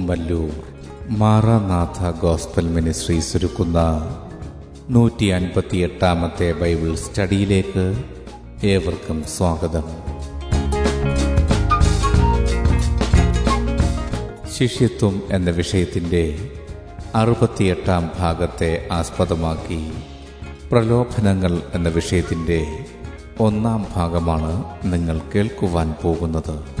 Kummallur Maranatha gospel ministries ഒരുക്കുന്ന നൂറ്റി അൻപത്തി എട്ടാമത്തെ ബൈബിൾ സ്റ്റഡിയിലേക്ക് ഏവർക്കും സ്വാഗതം. ശിഷ്യത്വം എന്ന വിഷയത്തിന്റെ അറുപത്തിയെട്ടാം ഭാഗത്തെ ആസ്പദമാക്കി പ്രലോഭനങ്ങൾ എന്ന വിഷയത്തിന്റെ ഒന്നാം ഭാഗമാണ് നിങ്ങൾ കേൾക്കുവാൻ പോകുന്നത്.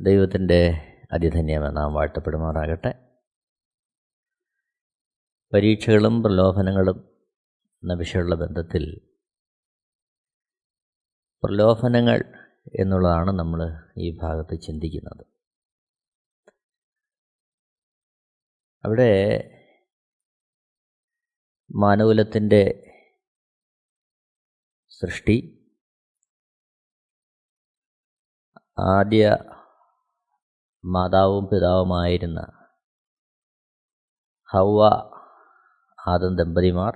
ദൈവത്തിന്റെ അതിധന്യമ നാം വാഴ്ത്തപ്പെടുമാറാകട്ടെ. പരീക്ഷകളും പ്രലോഭനങ്ങളും എന്ന വിഷയമുള്ള ബന്ധത്തിൽ പ്രലോഭനങ്ങൾ എന്നുള്ളതാണ് നമ്മൾ ഈ ഭാഗത്ത് ചിന്തിക്കുന്നത്. അവിടെ മാനകുലത്തിന്റെ സൃഷ്ടി ആദ്യ മാതാവും പിതാവുമായിരുന്ന ഹൗവ ആദം ദമ്പതിമാർ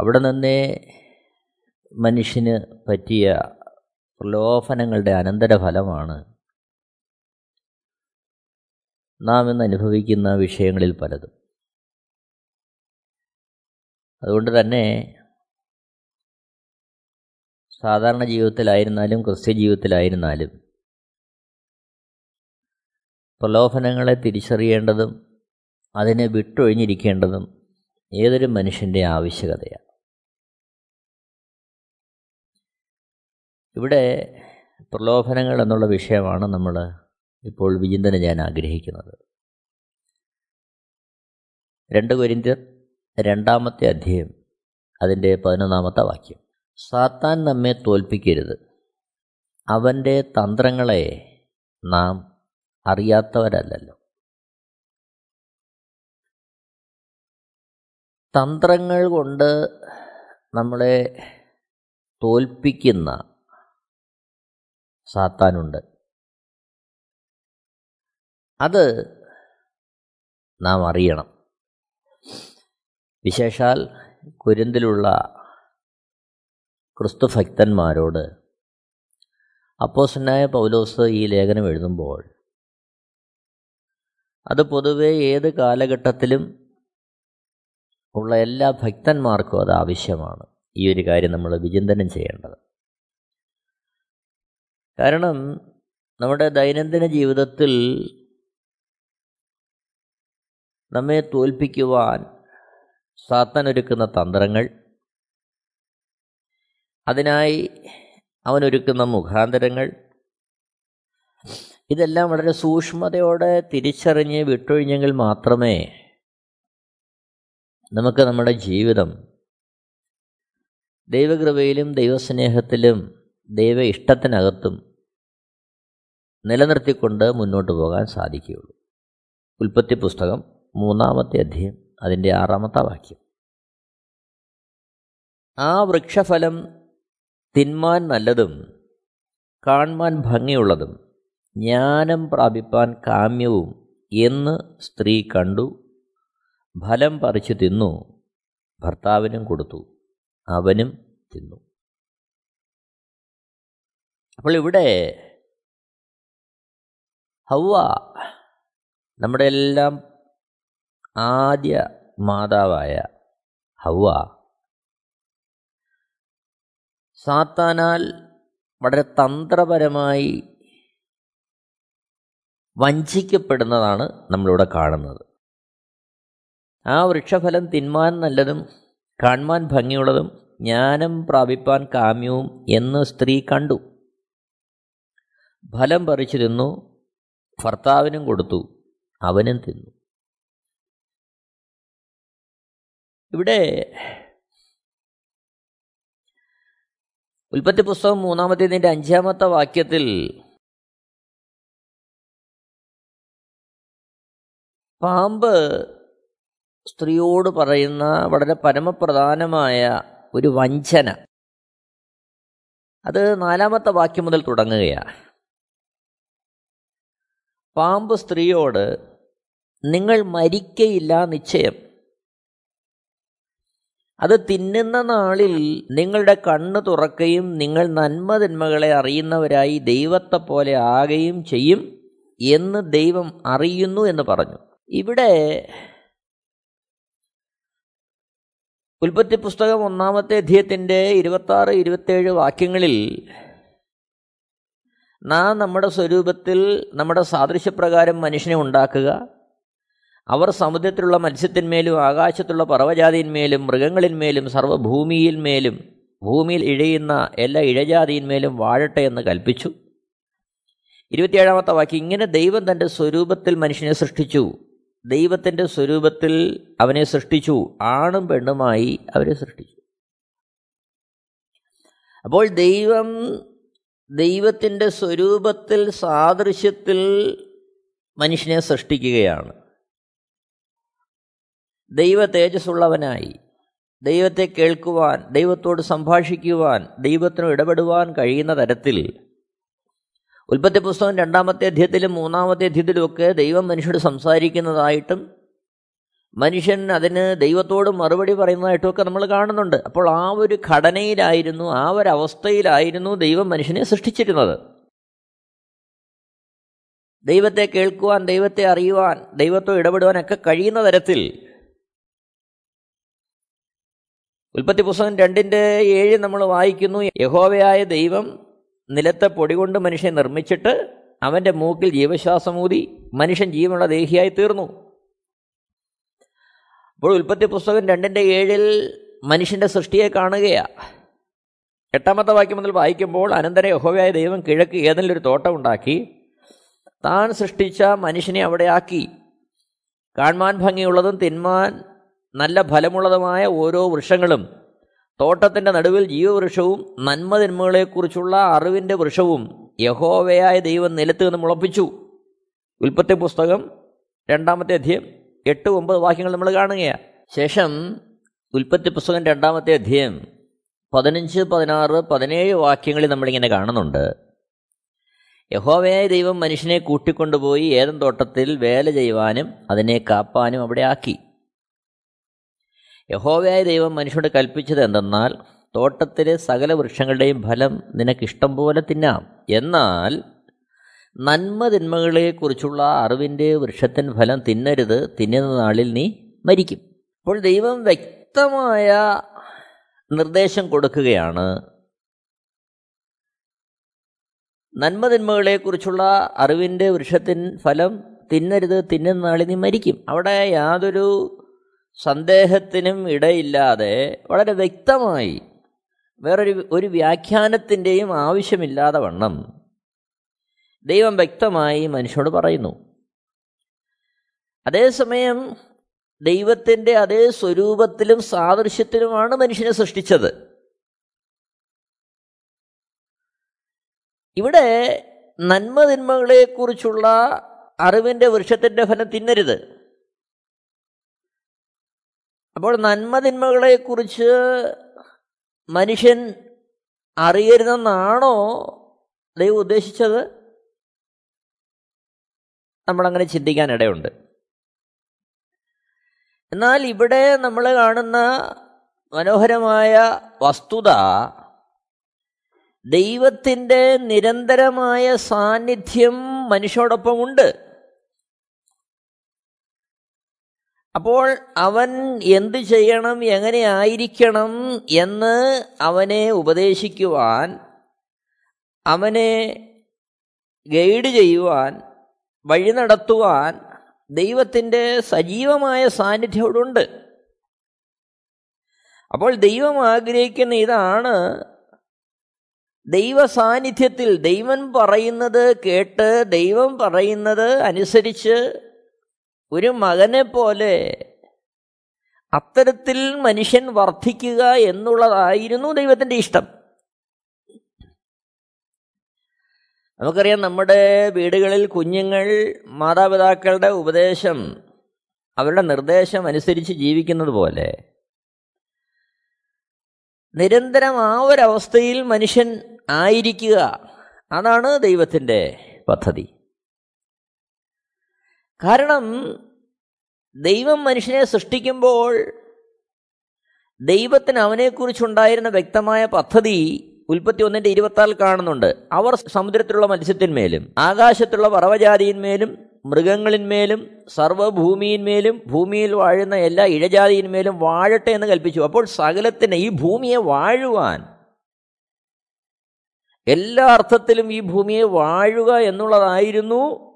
അവിടെ നിന്നേ മനുഷ്യന് പറ്റിയ പ്രലോഭനങ്ങളുടെ അനന്തരഫലമാണ് നാം ഇന്ന് അനുഭവിക്കുന്ന വിഷയങ്ങളിൽ പലതും. അതുകൊണ്ട് തന്നെ സാധാരണ ജീവിതത്തിലായിരുന്നാലും ക്രിസ്ത്യ ജീവിതത്തിലായിരുന്നാലും പ്രലോഭനങ്ങളെ തിരിച്ചറിയേണ്ടതും അതിനെ വിട്ടൊഴിഞ്ഞിരിക്കേണ്ടതും ഏതൊരു മനുഷ്യന്റെ ആവശ്യകതയാണ്. ഇവിടെ പ്രലോഭനങ്ങൾ എന്നുള്ള വിഷയമാണ് നമ്മൾ ഇപ്പോൾ വിചിന്തനം ഞാൻ ആഗ്രഹിക്കുന്നത്. രണ്ട് കൊരിന്ത്യർ രണ്ടാമത്തെ അധ്യായം അതിന്റെ പതിനൊന്നാമത്തെ വാക്യം. സാത്താൻ നമ്മെ തോൽപ്പിക്കരുത്. അവന്റെ തന്ത്രങ്ങളെ നാം അറിയാത്തവരല്ലല്ലോ. തന്ത്രങ്ങൾ കൊണ്ട് നമ്മളെ തോൽപ്പിക്കുന്ന സാത്താനുണ്ട്. അത് നാം അറിയണം. വിശേഷാൽ കുരുന്തിലുള്ള ക്രിസ്തുഭക്തന്മാരോട്. അപ്പോസനായ പൗലോസ് ഈ ലേഖനം എഴുതുമ്പോൾ അത് പൊതുവെ ഏത് കാലഘട്ടത്തിലും ഉള്ള എല്ലാ ഭക്തന്മാർക്കും അത് ആവശ്യമാണ്. ഈ ഒരു കാര്യം നമ്മൾ വിചിന്തനം ചെയ്യേണ്ടത്. കാരണം നമ്മുടെ ദൈനംദിന ജീവിതത്തിൽ നമ്മെ തോൽപ്പിക്കുവാൻ സാത്താനൊരുക്കുന്ന തന്ത്രങ്ങൾ അതിനായി അവനൊരുക്കുന്ന മുഖാന്തരങ്ങൾ. ഇതെല്ലാം വളരെ സൂക്ഷ്മതയോടെ തിരിച്ചറിഞ്ഞ് വിട്ടൊഴിഞ്ഞെങ്കിൽ മാത്രമേ നമുക്ക് നമ്മുടെ ജീവിതം ദൈവകൃപയിലും ദൈവസ്നേഹത്തിലും ദൈവ ഇഷ്ടത്തിനകത്തും നിലനിർത്തിക്കൊണ്ട് മുന്നോട്ട് പോകാൻ സാധിക്കുകയുള്ളൂ. ഉൽപ്പത്തി പുസ്തകം മൂന്നാമത്തെ അധ്യയം അതിന്റെ ആറാമത്തെ വാക്യം. ആ വൃക്ഷഫലം തിന്മാൻ നല്ലതും കാൺമാൻ ഭംഗിയുള്ളതും ജ്ഞാനം പ്രാപിപ്പാൻ കാമ്യവും എന്ന് സ്ത്രീ കണ്ടു. ഫലം പറിച്ചു തിന്നു. ഭർത്താവിനും കൊടുത്തു. അവനും തിന്നു. അപ്പോൾ ഇവിടെ ഹൗവ നമ്മുടെ എല്ലാം ആദ്യ മാതാവായ ഹൗവ സാത്താനാൽ വളരെ തന്ത്രപരമായി വഞ്ചിക്കപ്പെടുന്നതാണ് നമ്മളിവിടെ കാണുന്നത്. ആ വൃക്ഷഫലം തിന്മാൻ നല്ലതും കാൺമാൻ ഭംഗിയുള്ളതും ജ്ഞാനം പ്രാപിപ്പാൻ കാമ്യവും എന്ന് സ്ത്രീ കണ്ടു. ഫലം പറിച്ചു തിന്നു ഭർത്താവിനും കൊടുത്തു അവനും തിന്നു. ഇവിടെ ഉൽപ്പത്തി പുസ്തകം മൂന്നാമത്തേതിന്റെ അഞ്ചാമത്തെ വാക്യത്തിൽ പാമ്പ് സ്ത്രീയോട് പറയുന്ന വളരെ പരമപ്രധാനമായ ഒരു വഞ്ചന. അത് നാലാമത്തെ വാക്യം മുതൽ തുടങ്ങുകയാണ്. പാമ്പ് സ്ത്രീയോട് നിങ്ങൾ മരിക്കയില്ല നിശ്ചയം. അത് തിന്നുന്ന നാളിൽ നിങ്ങളുടെ കണ്ണ് തുറക്കുകയും നിങ്ങൾ നന്മതിന്മകളെ അറിയുന്നവരായി ദൈവത്തെ പോലെ ആകുകയും ചെയ്യും എന്ന് ദൈവം അറിയുന്നു എന്ന് പറഞ്ഞു. ഇവിടെ ഉൽപ്പത്തി പുസ്തകം ഒന്നാമത്തെ അധ്യയത്തിന്റെ ഇരുപത്താറ് ഇരുപത്തേഴ് വാക്യങ്ങളിൽ നാം നമ്മുടെ സ്വരൂപത്തിൽ നമ്മുടെ സാദൃശ്യപ്രകാരം മനുഷ്യനെ ഉണ്ടാക്കുക അവർ സമുദ്രത്തിലുള്ള മത്സ്യത്തിന്മേലും ആകാശത്തുള്ള പർവജാതിന്മേലും മൃഗങ്ങളിന്മേലും സർവഭൂമിയിന്മേലും ഭൂമിയിൽ ഇഴയുന്ന എല്ലാ ഇഴജാതിന്മേലും വാഴട്ടെ എന്ന് കൽപ്പിച്ചു. ഇരുപത്തിയേഴാമത്തെ വാക്യം ഇങ്ങനെ ദൈവം തന്റെ സ്വരൂപത്തിൽ മനുഷ്യനെ സൃഷ്ടിച്ചു. ദൈവത്തിന്റെ സ്വരൂപത്തിൽ അവനെ സൃഷ്ടിച്ചു. ആണും പെണ്ണുമായി അവരെ സൃഷ്ടിച്ചു. അപ്പോൾ ദൈവം ദൈവത്തിന്റെ സ്വരൂപത്തിൽ സാദൃശ്യത്തിൽ മനുഷ്യനെ സൃഷ്ടിക്കുകയാണ്. ദൈവ തേജസ്സുള്ളവനായി. ദൈവത്തെ കേൾക്കുവാൻ ദൈവത്തോട് സംഭാഷിക്കുവാൻ ദൈവത്തിനു ഇടപെടുവാൻ കഴിയുന്ന തരത്തിൽ. ഉൽപ്പത്തി പുസ്തകം രണ്ടാമത്തെ അധ്യയത്തിലും മൂന്നാമത്തെ അധ്യയത്തിലുമൊക്കെ ദൈവം മനുഷ്യരോട് സംസാരിക്കുന്നതായിട്ടും മനുഷ്യൻ അതിന് ദൈവത്തോട് മറുപടി പറയുന്നതായിട്ടുമൊക്കെ നമ്മൾ കാണുന്നുണ്ട്. അപ്പോൾ ആ ഒരു ഘടനയിലായിരുന്നു ആ ഒരു അവസ്ഥയിലായിരുന്നു ദൈവം മനുഷ്യനെ സൃഷ്ടിച്ചിരുന്നത്. ദൈവത്തെ കേൾക്കുവാൻ ദൈവത്തെ അറിയുവാൻ ദൈവത്തോ ഇടപെടുവാനൊക്കെ കഴിയുന്ന തരത്തിൽ ഉൽപ്പത്തി പുസ്തകം രണ്ടിന്റെ ഏഴ് നമ്മൾ വായിക്കുന്നു. യഹോവയായ ദൈവം നിലത്തെ പൊടി കൊണ്ട് മനുഷ്യനെ നിർമ്മിച്ചിട്ട് അവന്റെ മൂക്കിൽ ജീവശ്വാസമൂതി മനുഷ്യൻ ജീവനുള്ള ദേഹിയായി തീർന്നു. അപ്പോൾ ഉൽപ്പത്തി പുസ്തകം രണ്ടിന്റെ ഏഴിൽ മനുഷ്യന്റെ സൃഷ്ടിയെ കാണുകയാണ് എട്ടാമത്തെ വാക്യം മുതൽ വായിക്കുമ്പോൾ അനന്തര യഹോവയായ ദൈവം കിഴക്ക് ഏതെങ്കിലും ഒരു തോട്ടം ഉണ്ടാക്കി. താൻ സൃഷ്ടിച്ച മനുഷ്യനെ അവിടെ ആക്കി. കാണുവാൻ ഭംഗിയുള്ളതും തിന്മാൻ നല്ല ഫലമുള്ളതുമായ ഓരോ വൃക്ഷങ്ങളും തോട്ടത്തിന്റെ നടുവിൽ ജീവവൃക്ഷവും നന്മതിന്മകളെക്കുറിച്ചുള്ള അറിവിന്റെ വൃക്ഷവും യഹോവയായ ദൈവം നിലത്ത് നിന്ന് മുളപ്പിച്ചു ഉൽപ്പത്തി പുസ്തകം രണ്ടാമത്തെ അധ്യയം എട്ട് ഒമ്പത് വാക്യങ്ങൾ നമ്മൾ കാണുകയാണ്. ശേഷം ഉൽപ്പത്തി പുസ്തകം രണ്ടാമത്തെ അധ്യയം പതിനഞ്ച് പതിനാറ് പതിനേഴ് വാക്യങ്ങളിൽ നമ്മളിങ്ങനെ കാണുന്നുണ്ട്. യഹോവയായ ദൈവം മനുഷ്യനെ കൂട്ടിക്കൊണ്ടുപോയി ഏതൻ തോട്ടത്തിൽ വേല ചെയ്യുവാനും അതിനെ കാപ്പാനും അവിടെ ആക്കി. യഹോവയായ ദൈവം മനുഷ്യനോട് കൽപ്പിച്ചത് എന്തെന്നാൽ തോട്ടത്തിലെ സകല വൃക്ഷങ്ങളുടെയും ഫലം നിനക്കിഷ്ടം പോലെ തിന്നാം. എന്നാൽ നന്മ തിന്മകളെക്കുറിച്ചുള്ള അറിവിന്റെ വൃക്ഷത്തിൻ ഫലം തിന്നരുത് തിന്നുന്ന നാളിൽ നീ മരിക്കും. അപ്പോൾ ദൈവം വ്യക്തമായ നിർദ്ദേശം കൊടുക്കുകയാണ് നന്മ തിന്മകളെക്കുറിച്ചുള്ള അറിവിന്റെ വൃക്ഷത്തിൻ ഫലം തിന്നരുത് തിന്നുന്ന നാളിൽ നീ മരിക്കും. അവിടെ യാതൊരു സന്ദേഹത്തിനും ഇടയില്ലാതെ വളരെ വ്യക്തമായി വേറൊരു ഒരു വ്യാഖ്യാനത്തിന്റെയും ആവശ്യമില്ലാതെ വണ്ണം. ദൈവം വ്യക്തമായി മനുഷ്യനോട് പറയുന്നു. അതേസമയം ദൈവത്തിന്റെ അതേ സ്വരൂപത്തിലും സാദൃശ്യത്തിലുമാണ് മനുഷ്യനെ സൃഷ്ടിച്ചത്. ഇവിടെ നന്മതിന്മകളെക്കുറിച്ചുള്ള അറിവിന്റെ വൃക്ഷത്തിന്റെ ഫലം തിന്നരുത്. അപ്പോൾ നന്മതിന്മകളെക്കുറിച്ച് മനുഷ്യൻ അറിയരുതെന്നാണോ ദൈവം ഉദ്ദേശിച്ചത്? നമ്മളങ്ങനെ ചിന്തിക്കാനിടയുണ്ട്. എന്നാൽ ഇവിടെ നമ്മൾ കാണുന്ന മനോഹരമായ വസ്തുത ദൈവത്തിന്റെ നിരന്തരമായ സാന്നിധ്യം മനുഷ്യരോടൊപ്പമുണ്ട് അപ്പോൾ അവൻ എന്ത് ചെയ്യണം എങ്ങനെ ആയിരിക്കണം എന്ന് അവനെ ഉപദേശിക്കുവാൻ അവനെ ഗൈഡ് ചെയ്യുവാൻ വഴി നടത്തുവാൻ ദൈവത്തിന്റെ സജീവമായ സാന്നിധ്യം അവിടെ ഉണ്ട് അപ്പോൾ ദൈവം ആഗ്രഹിക്കുന്ന ഇതാണ് ദൈവ സാന്നിധ്യത്തിൽ ദൈവം പറയുന്നത് കേട്ട് ദൈവം പറയുന്നത് അനുസരിച്ച് ഒരു മകനെ പോലെ അത്തരത്തിൽ മനുഷ്യൻ വർദ്ധിക്കുക എന്നുള്ളതായിരുന്നു ദൈവത്തിന്റെ ഇഷ്ടം. നമുക്കറിയാം നമ്മുടെ വീടുകളിൽ കുഞ്ഞുങ്ങൾ മാതാപിതാക്കളുടെ ഉപദേശം അവരുടെ നിർദ്ദേശം അനുസരിച്ച് ജീവിക്കുന്നത് പോലെ നിരന്തരം ആ ഒരവസ്ഥയിൽ മനുഷ്യൻ ആയിരിക്കുക. അതാണ് ദൈവത്തിന്റെ പദ്ധതി. കാരണം ദൈവം മനുഷ്യനെ സൃഷ്ടിക്കുമ്പോൾ ദൈവത്തിന് അവനെക്കുറിച്ചുണ്ടായിരുന്ന വ്യക്തമായ പദ്ധതി ഉൽപ്പത്തി ഒന്നിന്റെ ഇരുപത്താറിൽ കാണുന്നുണ്ട്. അവർ സമുദ്രത്തിലുള്ള മത്സ്യത്തിന്മേലും ആകാശത്തുള്ള പറവജാതിയിന്മേലും മൃഗങ്ങളിന്മേലും സർവഭൂമിയിന്മേലും ഭൂമിയിൽ വാഴുന്ന എല്ലാ ഇഴജാതിയിന്മേലും വാഴട്ടെ എന്ന് കൽപ്പിച്ചു. അപ്പോൾ സകലത്തിന് ഈ ഭൂമിയെ വാഴുവാൻ എല്ലാ അർത്ഥത്തിലും ഈ ഭൂമിയെ വാഴുക എന്നുള്ളതായിരുന്നു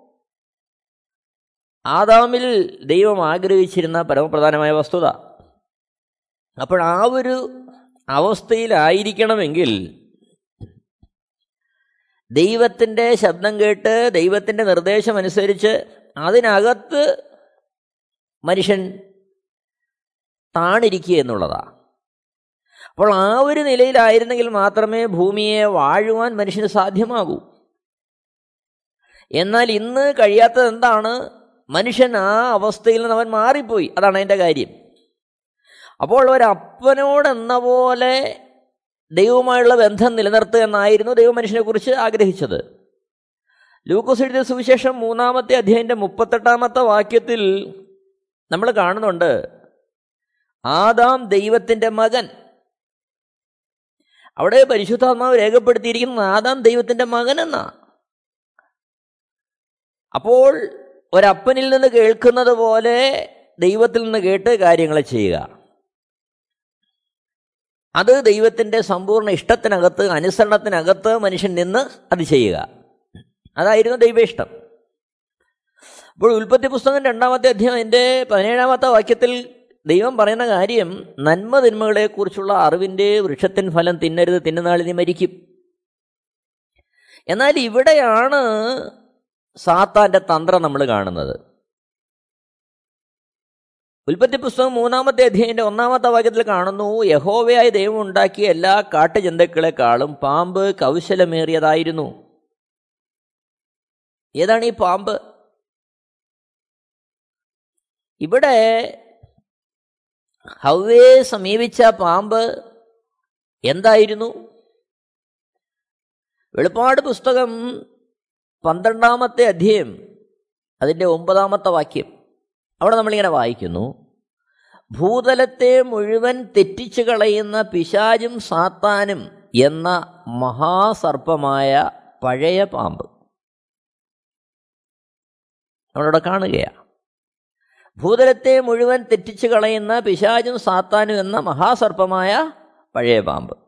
ആദാമിൽ ദൈവം ആഗ്രഹിച്ചിരുന്ന പരമപ്രധാനമായ വസ്തുത. അപ്പോൾ ആ ഒരു അവസ്ഥയിലായിരിക്കണമെങ്കിൽ ദൈവത്തിന്റെ ശബ്ദം കേട്ട് ദൈവത്തിന്റെ നിർദ്ദേശമനുസരിച്ച് അതിനകത്ത് മനുഷ്യൻ താണിരിക്കുക എന്നുള്ളതാണ് അപ്പോൾ ആ ഒരു നിലയിലായിരുന്നെങ്കിൽ മാത്രമേ ഭൂമിയെ വാഴുവാൻ മനുഷ്യന് സാധ്യമാകൂ. എന്നാൽ ഇന്ന് കഴിയാത്തത് എന്താണ് മനുഷ്യൻ ആ അവസ്ഥയിൽ നിന്ന് അവൻ മാറിപ്പോയി. അതാണ് അതിന്റെ കാര്യം. അപ്പോൾ ഒരപ്പനോടെന്ന പോലെ ദൈവവുമായുള്ള ബന്ധം നിലനിർത്തുക എന്നായിരുന്നു ദൈവം മനുഷ്യനെക്കുറിച്ച് ആഗ്രഹിച്ചത്. ലൂക്കോസ് എഴുതിയ സുവിശേഷം മൂന്നാമത്തെ അധ്യായന്റെ മുപ്പത്തെട്ടാമത്തെ വാക്യത്തിൽ നമ്മൾ കാണുന്നുണ്ട് ആദാം ദൈവത്തിന്റെ മകൻ. അവിടെ പരിശുദ്ധാത്മാവ് രേഖപ്പെടുത്തിയിരിക്കുന്നത് ആദാം ദൈവത്തിന്റെ മകൻ എന്നാ അപ്പോൾ ഒരപ്പനിൽ നിന്ന് കേൾക്കുന്നത് പോലെ ദൈവത്തിൽ നിന്ന് കേട്ട് കാര്യങ്ങൾ ചെയ്യുക. അത് ദൈവത്തിന്റെ സമ്പൂർണ ഇഷ്ടത്തിനകത്ത് അനുസരണത്തിനകത്ത് മനുഷ്യൻ നിന്ന് അത് ചെയ്യുക. അതായിരുന്നു ദൈവ ഇഷ്ടം അപ്പോൾ ഉൽപ്പത്തി പുസ്തകം രണ്ടാമത്തെ അധ്യായം പതിനേഴാമത്തെ വാക്യത്തിൽ ദൈവം പറയുന്ന കാര്യം നന്മ തിന്മകളെക്കുറിച്ചുള്ള അറിവിന്റെ വൃക്ഷത്തിൻ ഫലം തിന്നരുത് തിന്നുന്നാളിനി മരിക്കും. എന്നാൽ ഇവിടെയാണ് സാത്താന്റെ തന്ത്രം നമ്മൾ കാണുന്നത്. ഉൽപ്പത്തി പുസ്തകം മൂന്നാമത്തെ അധ്യായന്റെ ഒന്നാമത്തെ വാക്യത്തിൽ കാണുന്നു യഹോവയായ ദൈവം ഉണ്ടാക്കിയ എല്ലാ കാട്ടുജന്തുക്കളെക്കാളും പാമ്പ് കൗശലമേറിയതായിരുന്നു. ഏതാണ് ഈ പാമ്പ്? ഇവിടെ ഹവ്വയെ സമീപിച്ച പാമ്പ് എന്തായിരുന്നു? വെളിപ്പാട് പുസ്തകം പന്ത്രണ്ടാമത്തെ അധ്യയം അതിന്റെ ഒമ്പതാമത്തെ വാക്യം. അവിടെ നമ്മളിങ്ങനെ വായിക്കുന്നു. ഭൂതലത്തെ മുഴുവൻ തെറ്റിച്ചു കളയുന്ന പിശാചും സാത്താനും എന്ന മഹാസർപ്പമായ പഴയ പാമ്പ്. നമ്മളിവിടെ കാണുകയാണ് ഭൂതലത്തെ മുഴുവൻ തെറ്റിച്ചു കളയുന്ന പിശാചും സാത്താനും എന്ന മഹാസർപ്പമായ പഴയ പാമ്പ്.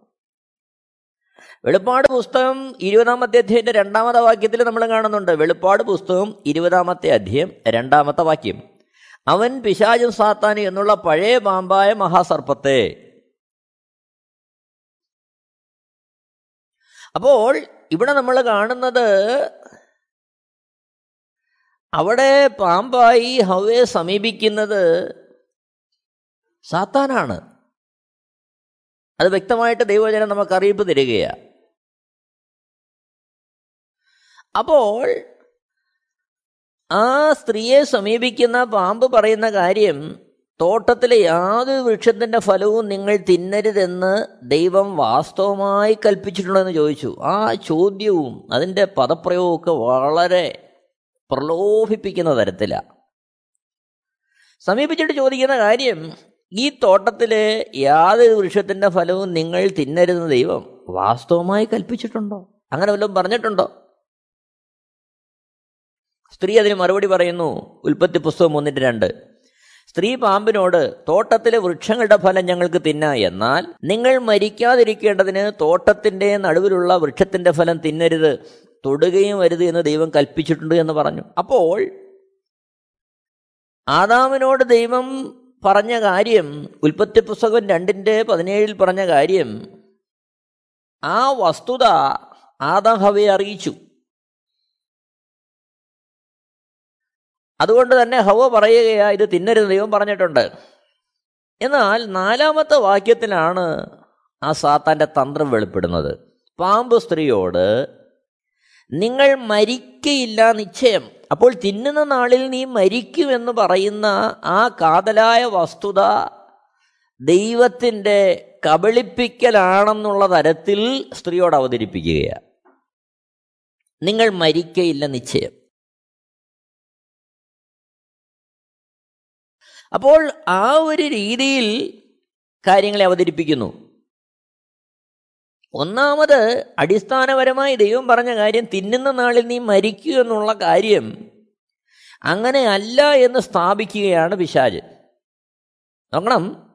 വെളിപ്പാട് പുസ്തകം ഇരുപതാമത്തെ അധ്യയന്റെ രണ്ടാമത്തെ വാക്യത്തിൽ നമ്മൾ കാണുന്നുണ്ട്. വെളിപ്പാട് പുസ്തകം ഇരുപതാമത്തെ അധ്യയം രണ്ടാമത്തെ വാക്യം. അവൻ പിശാചും സാത്താനും എന്നുള്ള പഴയ പാമ്പായ മഹാസർപ്പത്തെ. അപ്പോൾ ഇവിടെ നമ്മൾ കാണുന്നത് അവിടെ പാമ്പായി ഹവയെ സമീപിക്കുന്നത് സാത്താനാണ്. അത് വ്യക്തമായിട്ട് ദൈവജനം നമുക്ക് അറിയിപ്പ് തരികയാണ്. അപ്പോൾ ആ സ്ത്രീയെ സമീപിക്കുന്ന പാമ്പ് പറയുന്ന കാര്യം തോട്ടത്തിലെ യാതൊരു വൃക്ഷത്തിന്റെ ഫലവും നിങ്ങൾ തിന്നരുതെന്ന് ദൈവം വാസ്തവമായി കൽപ്പിച്ചിട്ടുണ്ടെന്ന് ചോദിച്ചു. ആ ചോദ്യവും അതിന്റെ പദപ്രയോഗമൊക്കെ വളരെ പ്രലോഭിപ്പിക്കുന്ന തരത്തിലാണ് സമീപിച്ചിട്ട് ചോദിക്കുന്ന കാര്യം ഈ തോട്ടത്തിലെ യാതൊരു വൃക്ഷത്തിന്റെ ഫലവും നിങ്ങൾ തിന്നരുതെന്ന് ദൈവം വാസ്തവമായി കൽപ്പിച്ചിട്ടുണ്ടോ? അങ്ങനെ വല്ലതും പറഞ്ഞിട്ടുണ്ടോ? സ്ത്രീ അതിന് മറുപടി പറയുന്നു ഉൽപ്പത്തി പുസ്തകം ഒന്നിന്റെ രണ്ട്. സ്ത്രീ പാമ്പിനോട് തോട്ടത്തിലെ വൃക്ഷങ്ങളുടെ ഫലം ഞങ്ങൾക്ക് തിന്ന. എന്നാൽ നിങ്ങൾ മരിക്കാതിരിക്കേണ്ടതിന് തോട്ടത്തിന്റെ നടുവിലുള്ള വൃക്ഷത്തിന്റെ ഫലം തിന്നരുത്. തൊടുകയും വരുത് എന്ന് ദൈവം കൽപ്പിച്ചിട്ടുണ്ട് എന്ന് പറഞ്ഞു. അപ്പോൾ ആദാമിനോട് ദൈവം പറഞ്ഞ കാര്യം ഉൽപ്പത്തി പുസ്തകം രണ്ടിന്റെ പതിനേഴിൽ പറഞ്ഞ കാര്യം ആ വസ്തുത ആദാം ഹവയെ അറിയിച്ചു. അതുകൊണ്ട് തന്നെ ഹവ പറയുകയാ ഇത് തിന്നരുത് ദൈവം പറഞ്ഞിട്ടുണ്ട്. എന്നാൽ നാലാമത്തെ വാക്യത്തിലാണ് ആ സാത്താന്റെ തന്ത്രം വെളിപ്പെടുന്നത്. പാമ്പ് സ്ത്രീയോട് നിങ്ങൾ മരിക്കയില്ല നിശ്ചയം. അപ്പോൾ തിന്നുന്ന നാളിൽ നീ മരിക്കുമെന്ന് പറയുന്ന ആ കാതലായ വസ്തുത ദൈവത്തിന്റെ കബളിപ്പിക്കലാണെന്നുള്ള തരത്തിൽ സ്ത്രീയോട് അവതരിപ്പിക്കുകയാണ് നിങ്ങൾ മരിക്കയില്ല നിശ്ചയം. അപ്പോൾ ആ ഒരു രീതിയിൽ കാര്യങ്ങളെ അവതരിപ്പിക്കുന്നു. ഒന്നാമത് അടിസ്ഥാനപരമായി ദൈവം പറഞ്ഞ കാര്യം തിന്നുന്ന നാളിൽ നീ മരിക്കൂ എന്നുള്ള കാര്യം അങ്ങനെ അല്ല എന്ന് സ്ഥാപിക്കുകയാണ് പിശാജ് നോക്കണം.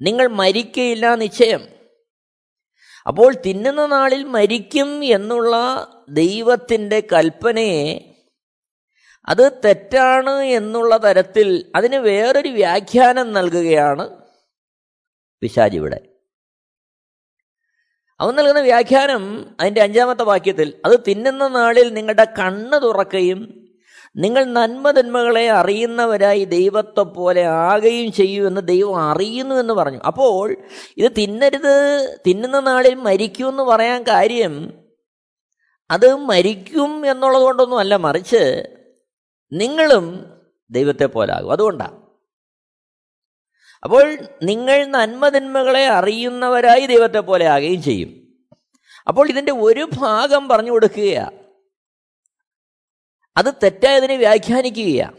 നിങ്ങൾ മരിക്കയില്ല നിശ്ചയം. അപ്പോൾ തിന്നുന്ന നാളിൽ മരിക്കും എന്നുള്ള ദൈവത്തിന്റെ കൽപ്പനയെ അത് തെറ്റാണ് എന്നുള്ള തരത്തിൽ അതിന് വേറൊരു വ്യാഖ്യാനം നൽകുകയാണ് പിശാജ് ഇവിടെ. അവൻ നൽകുന്ന വ്യാഖ്യാനം അതിന്റെ അഞ്ചാമത്തെ വാക്യത്തിൽ അത് തിന്നുന്ന നാളിൽ നിങ്ങളുടെ കണ്ണ് തുറക്കുകയും നിങ്ങൾ നന്മതന്മകളെ അറിയുന്നവരായി ദൈവത്തെ പോലെ ആകുകയും ചെയ്യുമെന്ന് ദൈവം അറിയുന്നു എന്ന് പറഞ്ഞു. അപ്പോൾ ഇത് തിന്നരുത് തിന്നുന്ന നാളിൽ മരിക്കുമെന്ന് പറയാൻ കാര്യം അത് മരിക്കും എന്നുള്ളത് കൊണ്ടൊന്നും അല്ല. മറിച്ച് നിങ്ങളും ദൈവത്തെ പോലാകും. അതുകൊണ്ടാണ്. അപ്പോൾ നിങ്ങൾ നന്മതിന്മകളെ അറിയുന്നവരായി ദൈവത്തെ പോലെ ആകുകയും ചെയ്യും. അപ്പോൾ ഇതിന്റെ ഒരു ഭാഗം പറഞ്ഞു കൊടുക്കുകയാ. അത് തെറ്റായതിനെ വ്യാഖ്യാനിക്കുകയാണ്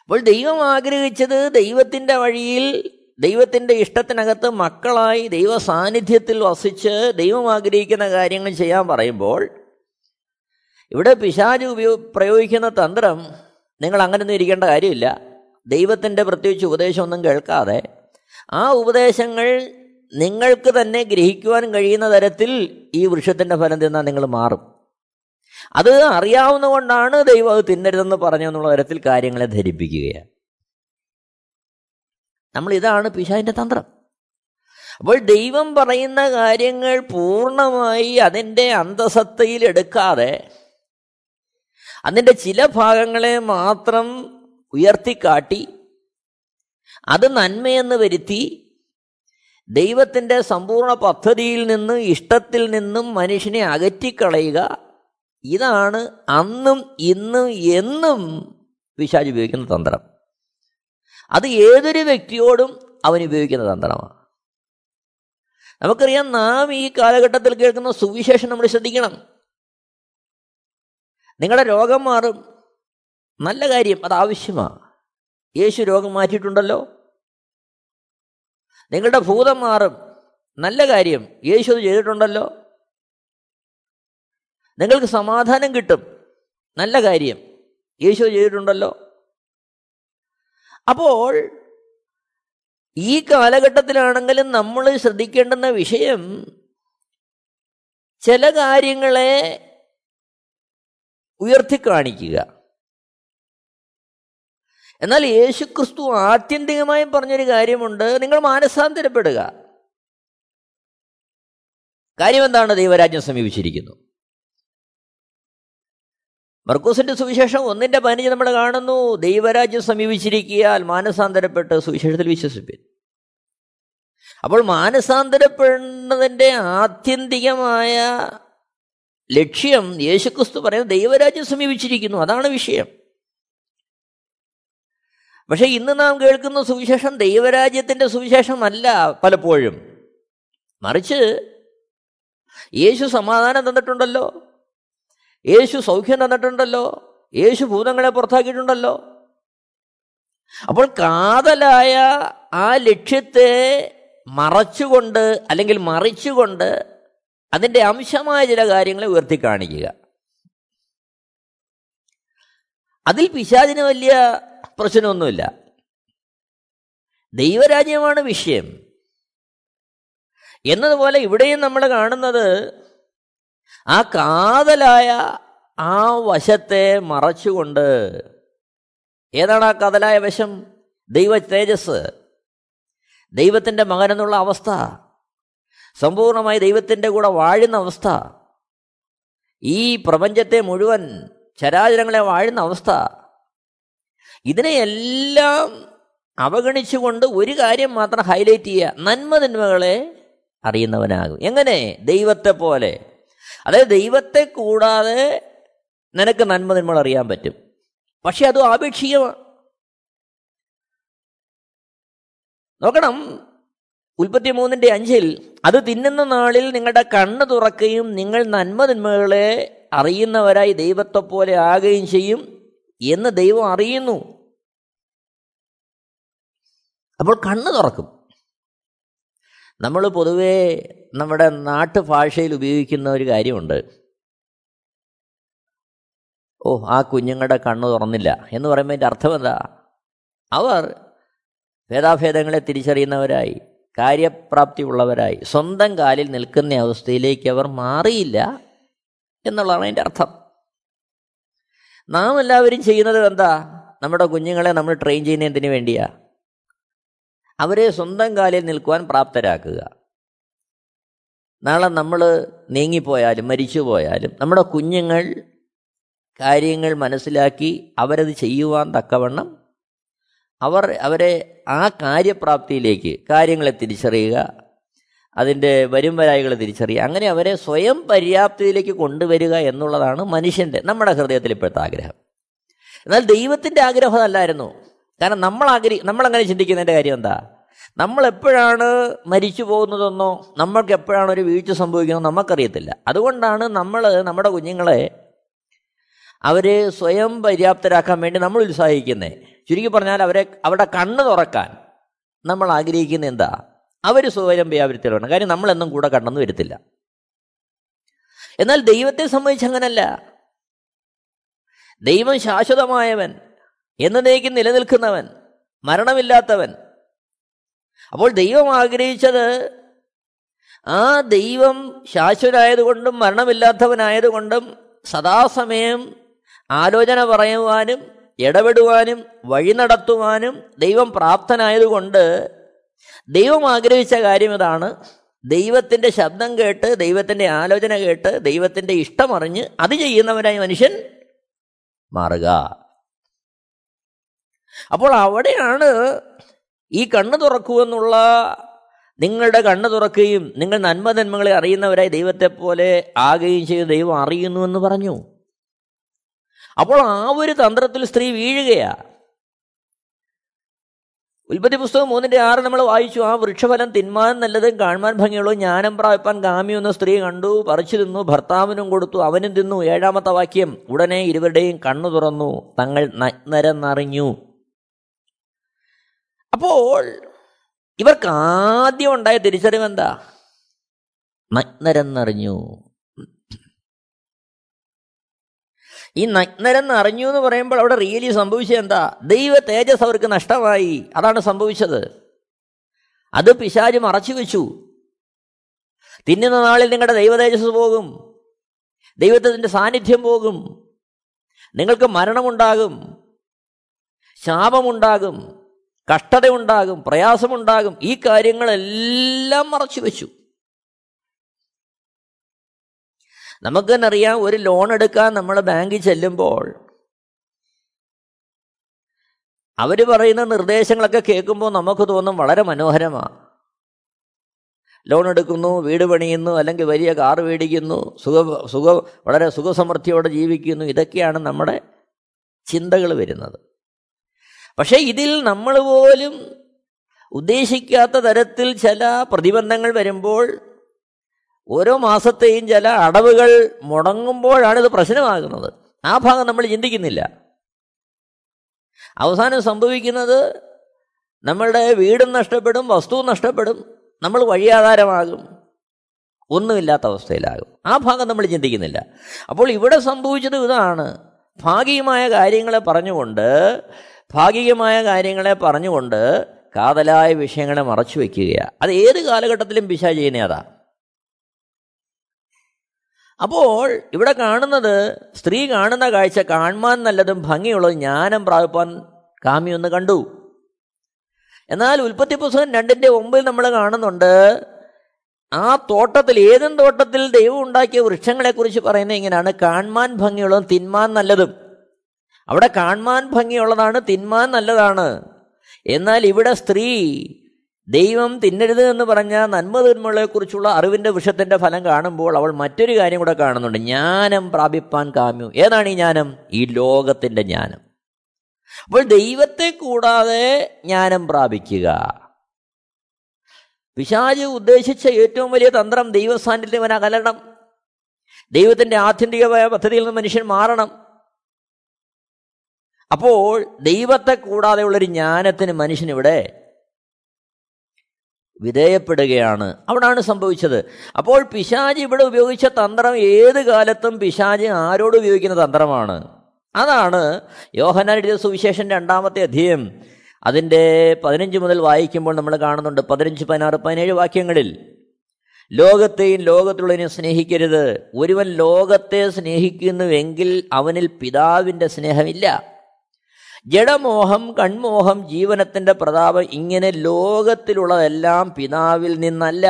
അപ്പോൾ ദൈവം ആഗ്രഹിച്ചത് ദൈവത്തിന്റെ വഴിയിൽ ദൈവത്തിന്റെ ഇഷ്ടത്തിനകത്ത് മക്കളായി ദൈവ സാന്നിധ്യത്തിൽ വസിച്ച് ദൈവം ആഗ്രഹിക്കുന്ന കാര്യങ്ങൾ ചെയ്യാൻ പറയുമ്പോൾ ഇവിടെ പിശാജ് ഉപയോ പ്രയോഗിക്കുന്ന തന്ത്രം നിങ്ങൾ അങ്ങനെയൊന്നും ഇരിക്കേണ്ട കാര്യമില്ല. ദൈവത്തിന്റെ പ്രത്യേകിച്ച് ഉപദേശമൊന്നും കേൾക്കാതെ ആ ഉപദേശങ്ങൾ നിങ്ങൾക്ക് തന്നെ ഗ്രഹിക്കുവാൻ കഴിയുന്ന തരത്തിൽ ഈ വൃക്ഷത്തിന്റെ ഫലം തിന്നാൽ നിങ്ങൾ മാറും. അത് അറിയാവുന്ന കൊണ്ടാണ് ദൈവം അത് തിന്നരുതെന്ന് പറഞ്ഞു എന്നുള്ള തരത്തിൽ കാര്യങ്ങളെ ധരിപ്പിക്കുകയാണ്. നമ്മൾ ഇതാണ് പിശാവിന്റെ തന്ത്രം. അപ്പോൾ ദൈവം പറയുന്ന കാര്യങ്ങൾ പൂർണമായി അതിന്റെ അന്തസത്തയിൽ എടുക്കാതെ അതിന്റെ ചില ഭാഗങ്ങളെ മാത്രം ഉയർത്തിക്കാട്ടി അത് നന്മയെന്ന് വരുത്തി ദൈവത്തിന്റെ സമ്പൂർണ പദ്ധതിയിൽ നിന്ന് ഇഷ്ടത്തിൽ നിന്നും മനുഷ്യനെ അകറ്റിക്കളയുക. ഇതാണ് അന്നും ഇന്നും എന്നും പിശാജ് ഉപയോഗിക്കുന്ന തന്ത്രം. അത് ഏതൊരു വ്യക്തിയോടും അവൻ ഉപയോഗിക്കുന്ന തന്ത്രമാണ്. നമുക്കറിയാം നാം ഈ കാലഘട്ടത്തിൽ കേൾക്കുന്ന സുവിശേഷം നമ്മൾ ശ്രദ്ധിക്കണം. നിങ്ങളുടെ രോഗം മാറും. നല്ല കാര്യം അത് ആവശ്യമാണ് യേശു രോഗം മാറ്റിയിട്ടുണ്ടല്ലോ. നിങ്ങളുടെ ഭൂതം മാറും. നല്ല കാര്യം യേശു അത് ചെയ്തിട്ടുണ്ടല്ലോ. നിങ്ങൾക്ക് സമാധാനം കിട്ടും. നല്ല കാര്യം യേശു ചെയ്തിട്ടുണ്ടല്ലോ. അപ്പോൾ ഈ കാലഘട്ടത്തിലാണെങ്കിലും നമ്മൾ ശ്രദ്ധിക്കേണ്ടുന്ന വിഷയം ചില കാര്യങ്ങളെ ഉയർത്തിക്കാണിക്കുക. എന്നാൽ യേശുക്രിസ്തു ആത്യന്തികമായും പറഞ്ഞൊരു കാര്യമുണ്ട്. നിങ്ങൾ മാനസാന്തരപ്പെടുക. കാര്യം എന്താണ് ദൈവരാജ്യം സമീപിച്ചിരിക്കുന്നു? മർക്കൂസിന്റെ സുവിശേഷം ഒന്നിന്റെ പതിനഞ്ച് നമ്മൾ കാണുന്നു. ദൈവരാജ്യം സമീപിച്ചിരിക്കിയാൽ മാനസാന്തരപ്പെട്ട് സുവിശേഷത്തിൽ വിശ്വസിപ്പിൻ. അപ്പോൾ മാനസാന്തരപ്പെടുന്നതിന്റെ ആത്യന്തികമായ ലക്ഷ്യം യേശുക്രിസ്തു പറയുന്നത് ദൈവരാജ്യം സമീപിച്ചിരിക്കുന്നു. അതാണ് വിഷയം. പക്ഷെ ഇന്ന് നാം കേൾക്കുന്ന സുവിശേഷം ദൈവരാജ്യത്തിന്റെ സുവിശേഷമല്ല പലപ്പോഴും. മറിച്ച് യേശു സമാധാനം തന്നിട്ടുണ്ടല്ലോ. യേശു സൗഖ്യം തന്നിട്ടുണ്ടല്ലോ. യേശു ഭൂതങ്ങളെ പുറത്താക്കിയിട്ടുണ്ടല്ലോ. അപ്പോൾ കാതലായ ആ ലക്ഷ്യത്തെ മറച്ചുകൊണ്ട് അല്ലെങ്കിൽ മറിച്ചുകൊണ്ട് അതിന്റെ അംശമായ ചില കാര്യങ്ങളെ ഉയർത്തി കാണിക്കുക. അതിൽ പിശാചിന് വലിയ പ്രശ്നമൊന്നുമില്ല. ദൈവരാജ്യമാണ് വിഷയം. എന്നതുപോലെ ഇവിടെയും നമ്മൾ കാണുന്നത് ആ കാതലായ ആ വശത്തെ മറച്ചുകൊണ്ട് ഏതാണ് ആ കാതലായ വശം? ദൈവ തേജസ്. ദൈവത്തിന്റെ മകനെന്നുള്ള അവസ്ഥ. സമ്പൂർണമായി ദൈവത്തിന്റെ കൂടെ വാഴുന്ന അവസ്ഥ. ഈ പ്രപഞ്ചത്തെ മുഴുവൻ ചരാചരങ്ങളെ വാഴുന്ന അവസ്ഥ. ഇതിനെയെല്ലാം അവഗണിച്ചുകൊണ്ട് ഒരു കാര്യം മാത്രം ഹൈലൈറ്റ് ചെയ്യുക. നന്മ നന്മകളെ അറിയുന്നവനാകും. എങ്ങനെ? ദൈവത്തെ പോലെ അതായത് ദൈവത്തെ കൂടാതെ നിനക്ക് നന്മ നമ്മൾ അറിയാൻ പറ്റും. പക്ഷെ അത് ആപേക്ഷികമാണ്. നോക്കണം. ഉൽപ്പത്തി മൂന്നിന്റെ അഞ്ചിൽ അത് തിന്നുന്ന നാളിൽ നിങ്ങളുടെ കണ്ണ് തുറക്കുകയും നിങ്ങൾ നന്മ തിന്മകളെ അറിയുന്നവരായി ദൈവത്തെ പോലെ ആകുകയും ചെയ്യും എന്ന് ദൈവം അറിയുന്നു. അപ്പോൾ കണ്ണ് തുറക്കും. നമ്മൾ പൊതുവേ നമ്മുടെ നാട്ടുഭാഷയിൽ ഉപയോഗിക്കുന്ന ഒരു കാര്യമുണ്ട്. ഓ ആ കുഞ്ഞുങ്ങളുടെ കണ്ണ് തുറന്നില്ല. എന്ന് പറയുമ്പോൾ അതിന്റെ അർത്ഥം എന്താ? അവർ ഭേദാഭേദങ്ങളെ തിരിച്ചറിയുന്നവരായി. കാര്യപ്രാപ്തി ഉള്ളവരായി സ്വന്തം കാലിൽ നിൽക്കുന്ന അവസ്ഥയിലേക്ക് അവർ മാറിയില്ല എന്നുള്ളതാണ് അതിന്റെ അർത്ഥം. നാം എല്ലാവരും ചെയ്യുന്നത് എന്താ? നമ്മുടെ കുഞ്ഞുങ്ങളെ നമ്മൾ ട്രെയിൻ ചെയ്യുന്നതിന് വേണ്ടിയാ? അവരെ സ്വന്തം കാലിൽ നിൽക്കുവാൻ പ്രാപ്തരാക്കുക. നാളെ നമ്മൾ നീങ്ങിപ്പോയാലും മരിച്ചു പോയാലും നമ്മുടെ കുഞ്ഞുങ്ങൾ കാര്യങ്ങൾ മനസ്സിലാക്കി അവരത് ചെയ്യുവാൻ തക്കവണ്ണം അവർ അവരെ ആ കാര്യപ്രാപ്തിയിലേക്ക് കാര്യങ്ങളെ തിരിച്ചറിയുക അതിന്റെ വരും വരായികളെ തിരിച്ചറിയുക അങ്ങനെ അവരെ സ്വയം പര്യാപ്തിയിലേക്ക് കൊണ്ടുവരിക എന്നുള്ളതാണ് മനുഷ്യന്റെ നമ്മുടെ ഹൃദയത്തിൽ ഇപ്പോഴത്തെ ആഗ്രഹം. എന്നാൽ ദൈവത്തിന്റെ ആഗ്രഹം അതല്ലായിരുന്നു. കാരണം നമ്മൾ ആഗ്രഹി നമ്മളങ്ങനെ ചിന്തിക്കുന്നതിന്റെ കാര്യം എന്താ? നമ്മൾ എപ്പോഴാണ് മരിച്ചു പോകുന്നതെന്നോ നമ്മൾക്ക് എപ്പോഴാണ് ഒരു വീഴ്ച സംഭവിക്കുന്നതെന്നോ നമുക്കറിയത്തില്ല. അതുകൊണ്ടാണ് നമ്മൾ നമ്മുടെ കുഞ്ഞുങ്ങളെ അവരെ സ്വയം പര്യാപ്തരാക്കാൻ വേണ്ടി നമ്മൾ ഉത്സാഹിക്കുന്നത് ചുരുക്കി പറഞ്ഞാൽ അവരെ അവരുടെ കണ്ണ് തുറക്കാൻ നമ്മൾ ആഗ്രഹിക്കുന്ന എന്താ? അവർ സ്വയം വ്യാപരത്തിലാണ് കാര്യം നമ്മളെന്നും കൂടെ കണ്ണെന്ന് വരത്തില്ല. എന്നാൽ ദൈവത്തെ സംബന്ധിച്ച് അങ്ങനല്ല. ദൈവം ശാശ്വതമായവൻ എന്നതേക്ക് നിലനിൽക്കുന്നവൻ മരണമില്ലാത്തവൻ. അപ്പോൾ ദൈവം ആഗ്രഹിച്ചത് ആ ദൈവം ശാശ്വതമായതുകൊണ്ടും മരണമില്ലാത്തവനായതുകൊണ്ടും സദാസമയം ആലോചന പറയുവാനും ഇടപെടുവാനും വഴി നടത്തുവാനും ദൈവം പ്രാപ്തനായതുകൊണ്ട് ദൈവം ആഗ്രഹിച്ച കാര്യം ഇതാണ്. ദൈവത്തിന്റെ ശബ്ദം കേട്ട് ദൈവത്തിന്റെ ആലോചന കേട്ട് ദൈവത്തിന്റെ ഇഷ്ടമറിഞ്ഞ് അത് ചെയ്യുന്നവനായി മനുഷ്യൻ മാറുക. അപ്പോൾ അവിടെയാണ് ഈ കണ്ണ് തുറക്കുമെന്നുള്ള നിങ്ങളുടെ കണ്ണ് തുറക്കുകയും നിങ്ങൾ നന്മ നന്മകളെ അറിയുന്നവരായി ദൈവത്തെ പോലെ ആകുകയും ചെയ്ത് ദൈവം അറിയുന്നു എന്ന് പറഞ്ഞു. അപ്പോൾ ആ ഒരു തന്ത്രത്തിൽ സ്ത്രീ വീഴുകയാ. ഉൽപ്പത്തി പുസ്തകം മൂന്നിന്റെ ആറ് നമ്മൾ വായിച്ചു. ആ വൃക്ഷഫലം തിന്മാൻ നല്ലതും കാണുവാൻ ഭംഗിയുള്ളൂ ജ്ഞാനം പ്രാപിപ്പാൻ കാമിയെന്ന സ്ത്രീ കണ്ടു പറിച്ചു തിന്നു ഭർത്താവിനും കൊടുത്തു അവനും തിന്നു. ഏഴാമത്തെ വാക്യം ഉടനെ ഇരുവരുടെയും കണ്ണു തുറന്നു തങ്ങൾ നഗ്നരെന്നറിഞ്ഞു. അപ്പോൾ ഇവർക്ക് ആദ്യം ഉണ്ടായ തിരിച്ചറിവ് എന്താ നഗ്നരെന്നറിഞ്ഞു. ഈ നഗ്നരെന്ന് അറിഞ്ഞു എന്ന് പറയുമ്പോൾ അവിടെ റിയലി സംഭവിച്ചത് എന്താ? ദൈവ തേജസ് അവർക്ക് നഷ്ടമായി. അതാണ് സംഭവിച്ചത്. അത് പിശാജ് മറച്ചു വെച്ചു. തിന്നുന്ന നാളിൽ നിങ്ങളുടെ ദൈവ തേജസ് പോകും. ദൈവത്തിന്റെ സാന്നിധ്യം പോകും. നിങ്ങൾക്ക് മരണമുണ്ടാകും. ശാപമുണ്ടാകും. കഷ്ടതയുണ്ടാകും. പ്രയാസമുണ്ടാകും. ഈ കാര്യങ്ങളെല്ലാം മറച്ചു വെച്ചു. നമുക്ക് തന്നെ അറിയാം ഒരു ലോൺ എടുക്കാൻ നമ്മൾ ബാങ്കിൽ ചെല്ലുമ്പോൾ അവർ പറയുന്ന നിർദ്ദേശങ്ങളൊക്കെ കേൾക്കുമ്പോൾ നമുക്ക് തോന്നും വളരെ മനോഹരമാണ് ലോൺ എടുക്കുന്നു വീട് പണിയുന്നു അല്ലെങ്കിൽ വലിയ കാർ മേടിക്കുന്നു സുഖ സുഖ വളരെ സുഖസമൃദ്ധിയോടെ ജീവിക്കുന്നു. ഇതൊക്കെയാണ് നമ്മുടെ ചിന്തകൾ വരുന്നത്. പക്ഷേ ഇതിൽ നമ്മൾ പോലും ഉദ്ദേശിക്കാത്ത തരത്തിൽ ചില പ്രതിബന്ധങ്ങൾ വരുമ്പോൾ ഓരോ മാസത്തെയും ചില അടവുകൾ മുടങ്ങുമ്പോഴാണ് ഇത് പ്രശ്നമാകുന്നത്. ആ ഭാഗം നമ്മൾ ചിന്തിക്കുന്നില്ല. അവസാനം സംഭവിക്കുന്നത് നമ്മളുടെ വീടും നഷ്ടപ്പെടും വസ്തുവും നഷ്ടപ്പെടും നമ്മൾ വഴിയാധാരമാകും ഒന്നുമില്ലാത്ത അവസ്ഥയിലാകും. ആ ഭാഗം നമ്മൾ ചിന്തിക്കുന്നില്ല. അപ്പോൾ ഇവിടെ സംഭവിച്ചത് ഇതാണ്. ഭാഗികമായ കാര്യങ്ങളെ പറഞ്ഞുകൊണ്ട് ഭാഗികമായ കാര്യങ്ങളെ പറഞ്ഞുകൊണ്ട് കാതലായ വിഷയങ്ങളെ മറച്ചു വയ്ക്കുകയാണ് അത് ഏത് കാലഘട്ടത്തിലും പിശ ചെയ്യുന്ന അതാ. അപ്പോൾ ഇവിടെ കാണുന്നത് സ്ത്രീ കാണുന്ന കാഴ്ച കാൺമാൻ നല്ലതും ഭംഗിയുള്ളതും ജ്ഞാനം പ്രാപിപ്പാൻ കാമിയൊന്ന് കണ്ടു. എന്നാൽ ഉൽപ്പത്തി പുസ്തകം രണ്ടിന്റെ ഒമ്പിൽ നമ്മൾ കാണുന്നുണ്ട് ആ തോട്ടത്തിൽ ഏതും തോട്ടത്തിൽ ദൈവം ഉണ്ടാക്കിയ വൃക്ഷങ്ങളെക്കുറിച്ച് പറയുന്നത് ഇങ്ങനെയാണ് കാൺമാൻ ഭംഗിയുള്ളതും തിന്മാൻ നല്ലതും. അവിടെ കാൺമാൻ ഭംഗിയുള്ളതാണ് തിന്മാൻ നല്ലതാണ്. എന്നാൽ ഇവിടെ സ്ത്രീ ദൈവം തിന്നരുത് എന്ന് പറഞ്ഞ നന്മ തിന്മകളെക്കുറിച്ചുള്ള അറിവിന്റെ വിഷത്തിന്റെ ഫലം കാണുമ്പോൾ അവൾ മറ്റൊരു കാര്യം കൂടെ കാണുന്നുണ്ട്. ജ്ഞാനം പ്രാപിപ്പാൻ കാമ്യു. ഏതാണ് ഈ ജ്ഞാനം? ഈ ലോകത്തിന്റെ ജ്ഞാനം. അപ്പോൾ ദൈവത്തെ കൂടാതെ ജ്ഞാനം പ്രാപിക്കുക. പിശാജ് ഉദ്ദേശിച്ച ഏറ്റവും വലിയ തന്ത്രം ദൈവസാന്നിധ്യം അകലണം ദൈവത്തിന്റെ ആത്യന്തികമായ പദ്ധതിയിൽ നിന്ന് മനുഷ്യൻ മാറണം. അപ്പോൾ ദൈവത്തെ കൂടാതെയുള്ളൊരു ജ്ഞാനത്തിന് മനുഷ്യനിവിടെ വിധേയപ്പെടുകയാണ്. അവിടാണ് സംഭവിച്ചത്. അപ്പോൾ പിശാജ് ഇവിടെ ഉപയോഗിച്ച തന്ത്രം ഏത് കാലത്തും പിശാജ് ആരോട് ഉപയോഗിക്കുന്ന തന്ത്രമാണ്? അതാണ് യോഹനാൻ എഴുതിയ സുവിശേഷം രണ്ടാമത്തെ അധ്യയം. അതിന്റെ പതിനഞ്ച് മുതൽ വായിക്കുമ്പോൾ നമ്മൾ കാണുന്നുണ്ട് പതിനഞ്ച് പതിനാറ് പതിനേഴ് വാക്യങ്ങളിൽ. ലോകത്തെയും ലോകത്തുള്ളതിനെ സ്നേഹിക്കരുത്. ഒരുവൻ ലോകത്തെ സ്നേഹിക്കുന്നുവെങ്കിൽ അവനിൽ പിതാവിന്റെ സ്നേഹമില്ല. ജഡമോഹം കൺമോഹം ജീവനത്തിന്റെ പ്രതാപം ഇങ്ങനെ ലോകത്തിലുള്ളതെല്ലാം പിതാവിൽ നിന്നല്ല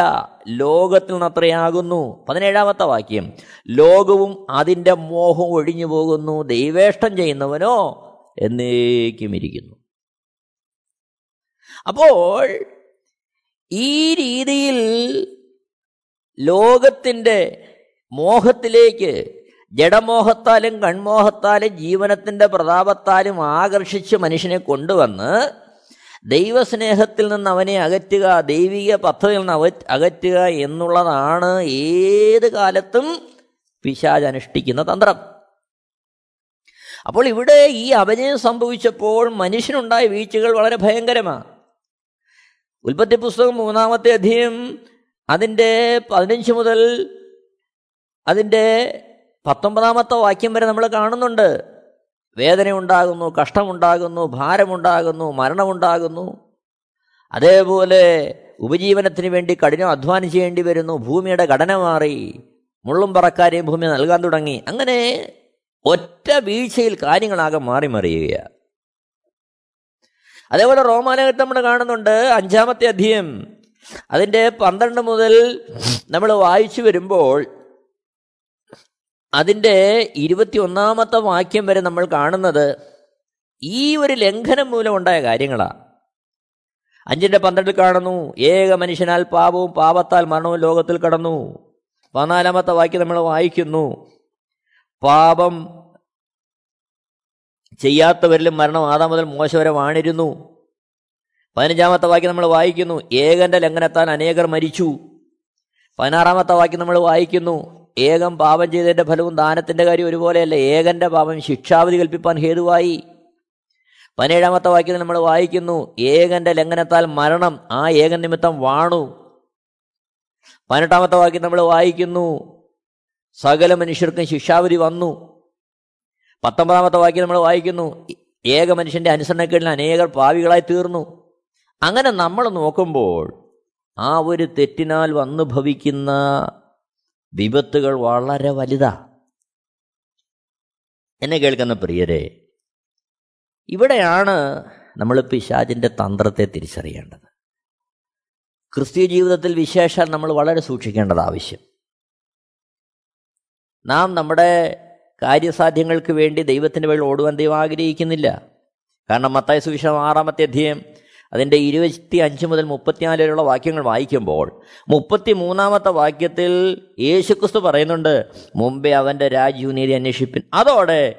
ലോകത്തിൽ നിന്ന് അത്രയാകുന്നു പതിനേഴാമത്തെ വാക്യം. ലോകവും അതിന്റെ മോഹവും ഒഴിഞ്ഞു പോകുന്നു. ദൈവേഷ്ടം ചെയ്യുന്നവനോ എന്നേക്കും ഇരിക്കുന്നു അപ്പോൾ ഈ രീതിയിൽ ലോകത്തിന്റെ മോഹത്തിലേക്ക് ജഡമോഹത്താലും കൺമോഹത്താലും ജീവനത്തിന്റെ പ്രതാപത്താലും ആകർഷിച്ച് മനുഷ്യനെ കൊണ്ടുവന്ന് ദൈവസ്നേഹത്തിൽ നിന്ന് അവനെ അകറ്റുക ദൈവിക പദ്ധതിയിൽ നിന്ന് അകറ്റുക എന്നുള്ളതാണ് ഏത് കാലത്തും പിശാജ് അനുഷ്ഠിക്കുന്ന തന്ത്രം. അപ്പോൾ ഇവിടെ ഈ അപജയം സംഭവിച്ചപ്പോൾ മനുഷ്യനുണ്ടായ വീഴ്ചകൾ വളരെ ഭയങ്കരമാണ്. ഉൽപ്പത്തി പുസ്തകം മൂന്നാമത്തെ അധ്യയം അതിന്റെ പതിനഞ്ച് മുതൽ അതിന്റെ പത്തൊമ്പതാമത്തെ വാക്യം വരെ നമ്മൾ കാണുന്നുണ്ട്. വേദനയുണ്ടാകുന്നു കഷ്ടമുണ്ടാകുന്നു ഭാരമുണ്ടാകുന്നു മരണമുണ്ടാകുന്നു. അതേപോലെ ഉപജീവനത്തിന് വേണ്ടി കഠിനം അധ്വാനം ചെയ്യേണ്ടി വരുന്നു ഭൂമിയുടെ ഘടന മാറി മുള്ളും പറക്കാരെയും ഭൂമി നൽകാൻ തുടങ്ങി. അങ്ങനെ ഒറ്റ വീഴ്ചയിൽ കാര്യങ്ങളാകെ മാറി മറിയുകയാണ്. അതേപോലെ റോമാനകത്ത് നമ്മൾ കാണുന്നുണ്ട് അഞ്ചാമത്തെ അധ്യയം. അതിന്റെ പന്ത്രണ്ട് മുതൽ നമ്മൾ വായിച്ചു വരുമ്പോൾ അതിന്റെ ഇരുപത്തി ഒന്നാമത്തെ വാക്യം വരെ നമ്മൾ കാണുന്നത് ഈ ഒരു ലംഘനം മൂലം ഉണ്ടായ കാര്യങ്ങളാണ് അഞ്ചിന്റെ പന്ത്രണ്ടിൽ കാണുന്നു ഏക മനുഷ്യനാൽ പാപവും പാപത്താൽ മരണവും ലോകത്തിൽ കടന്നു. പതിനാലാമത്തെ വാക്യം നമ്മൾ വായിക്കുന്നു പാപം ചെയ്യാത്തവരിലും മരണം ആദാം മുതൽ മോശ വരെ വാണിരുന്നു. പതിനഞ്ചാമത്തെ വാക്യം നമ്മൾ വായിക്കുന്നു ഏകന്റെ ലംഘനത്താൽ അനേകർ മരിച്ചു. പതിനാറാമത്തെ വാക്യം നമ്മൾ വായിക്കുന്നു ഏകം പാപം ചെയ്തതിന്റെ ഫലവും ദാനത്തിന്റെ കാര്യം ഒരുപോലെയല്ല. ഏകന്റെ പാപം ശിക്ഷാവധി കൽപ്പിപ്പാൻ ഹേതുവായി. പതിനേഴാമത്തെ വാക്യത്തിൽ നമ്മൾ വായിക്കുന്നു ഏകന്റെ ലംഘനത്താൽ മരണം ആ ഏകൻ നിമിത്തം വാണു. പതിനെട്ടാമത്തെ വാക്യം നമ്മൾ വായിക്കുന്നു സകല മനുഷ്യർക്കും ശിക്ഷാവധി വന്നു. പത്തൊമ്പതാമത്തെ വാക്യം നമ്മൾ വായിക്കുന്നു ഏക മനുഷ്യന്റെ അനുസരണക്കേടിൽ അനേകർ പാവികളായി തീർന്നു. അങ്ങനെ നമ്മൾ നോക്കുമ്പോൾ ആ ഒരു തെറ്റിനാൽ വന്നു ഭവിക്കുന്ന വിപത്തുകൾ വളരെ വലുതാ. എന്നെ കേൾക്കുന്ന പ്രിയരെ ഇവിടെയാണ് നമ്മൾ പിശാചിന്റെ തന്ത്രത്തെ തിരിച്ചറിയേണ്ടത്. ക്രിസ്തീയ ജീവിതത്തിൽ വിശേഷാൽ നമ്മൾ വളരെ സൂക്ഷിക്കേണ്ടത് ആവശ്യം. നാം നമ്മുടെ കാര്യസാധ്യങ്ങൾക്ക് വേണ്ടി ദൈവത്തിന്റെ വഴി ഓടുവാൻ ദൈവം ആഗ്രഹിക്കുന്നില്ല. കാരണം മത്തായ സുവിശേഷം ആറാമത്തെ അധ്യയം അതിന്റെ ഇരുപത്തി അഞ്ച് മുതൽ മുപ്പത്തിനാല് വരെയുള്ള വാക്യങ്ങൾ വായിക്കുമ്പോൾ മുപ്പത്തി മൂന്നാമത്തെ വാക്യത്തിൽ യേശുക്രിസ്തു പറയുന്നുണ്ട് മുമ്പേ അവന്റെ രാജ്യവും നീതി അന്വേഷിപ്പിൻ. അതോടെ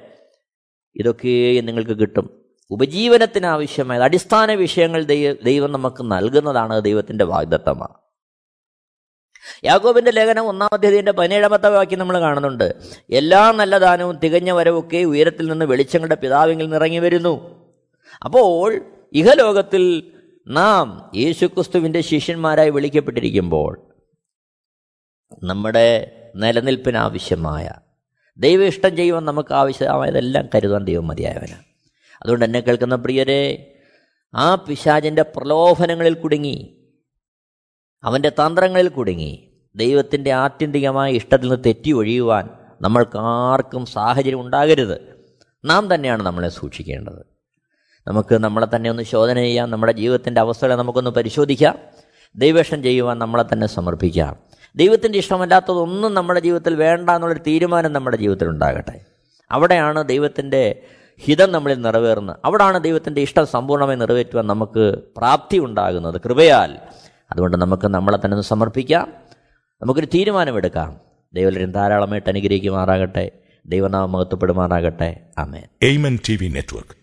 ഇതൊക്കെ നിങ്ങൾക്ക് കിട്ടും. ഉപജീവനത്തിന് ആവശ്യമായ അടിസ്ഥാന വിഷയങ്ങൾ ദൈവം നമുക്ക് നൽകുന്നതാണ് ദൈവത്തിന്റെ വാഗ്ദത്തമാണ് യാഗോബിന്റെ ലേഖനം ഒന്നാമത്തെ പതിനേഴാമത്തെ വാക്യം നമ്മൾ കാണുന്നുണ്ട് എല്ലാ നല്ല ദാനവും തികഞ്ഞ വരവൊക്കെ ഉയരത്തിൽ നിന്ന് വെളിച്ചങ്ങളുടെ പിതാവിങ്കിൽ നിറങ്ങി വരുന്നു. അപ്പോൾ ഇഹലോകത്തിൽ നാം യേശുക്രിസ്തുവിന്റെ ശിഷ്യന്മാരായി വിളിക്കപ്പെട്ടിരിക്കുമ്പോൾ നമ്മുടെ നിലനിൽപ്പിന് ആവശ്യമായ ദൈവ ഇഷ്ടം ചെയ്യുവാൻ നമുക്ക് ആവശ്യമായതെല്ലാം കരുതാൻ ദൈവം മതിയായവനാണ്. അതുകൊണ്ട് എന്നെ കേൾക്കുന്ന പ്രിയരെ ആ പിശാചിന്റെ പ്രലോഭനങ്ങളിൽ കുടുങ്ങി അവന്റെ തന്ത്രങ്ങളിൽ കുടുങ്ങി ദൈവത്തിന്റെ ആത്യന്തികമായ ഇഷ്ടത്തിൽ നിന്ന് തെറ്റി ഒഴിയുവാൻ നമ്മൾക്ക് ആർക്കും സാഹചര്യം ഉണ്ടാകരുത്. നാം തന്നെയാണ് നമ്മളെ സൂക്ഷിക്കേണ്ടത്. നമുക്ക് നമ്മളെ തന്നെ ഒന്ന് ശോധന ചെയ്യാം നമ്മുടെ ജീവിതത്തിന്റെ അവസ്ഥകളെ നമുക്കൊന്ന് പരിശോധിക്കാം ദൈവേഷം ചെയ്യുവാൻ നമ്മളെ തന്നെ സമർപ്പിക്കാം. ദൈവത്തിന്റെ ഇഷ്ടമല്ലാത്തതൊന്നും നമ്മുടെ ജീവിതത്തിൽ വേണ്ട എന്നുള്ളൊരു തീരുമാനം നമ്മുടെ ജീവിതത്തിൽ ഉണ്ടാകട്ടെ. അവിടെയാണ് ദൈവത്തിന്റെ ഹിതം നമ്മളിൽ നിറവേറുന്നത്. അവിടാണ് ദൈവത്തിന്റെ ഇഷ്ടം സമ്പൂർണമായി നിറവേറ്റുവാൻ നമുക്ക് പ്രാപ്തി ഉണ്ടാകുന്നത് കൃപയാൽ. അതുകൊണ്ട് നമുക്ക് നമ്മളെ തന്നെ ഒന്ന് സമർപ്പിക്കാം. നമുക്കൊരു തീരുമാനമെടുക്കാം. ദൈവം ധാരാളമായിട്ട് അനുഗ്രഹിക്കുമാറാകട്ടെ. ദൈവനാമം മഹത്വപ്പെടുമാറാകട്ടെ. ആമേൻ. Amen T V network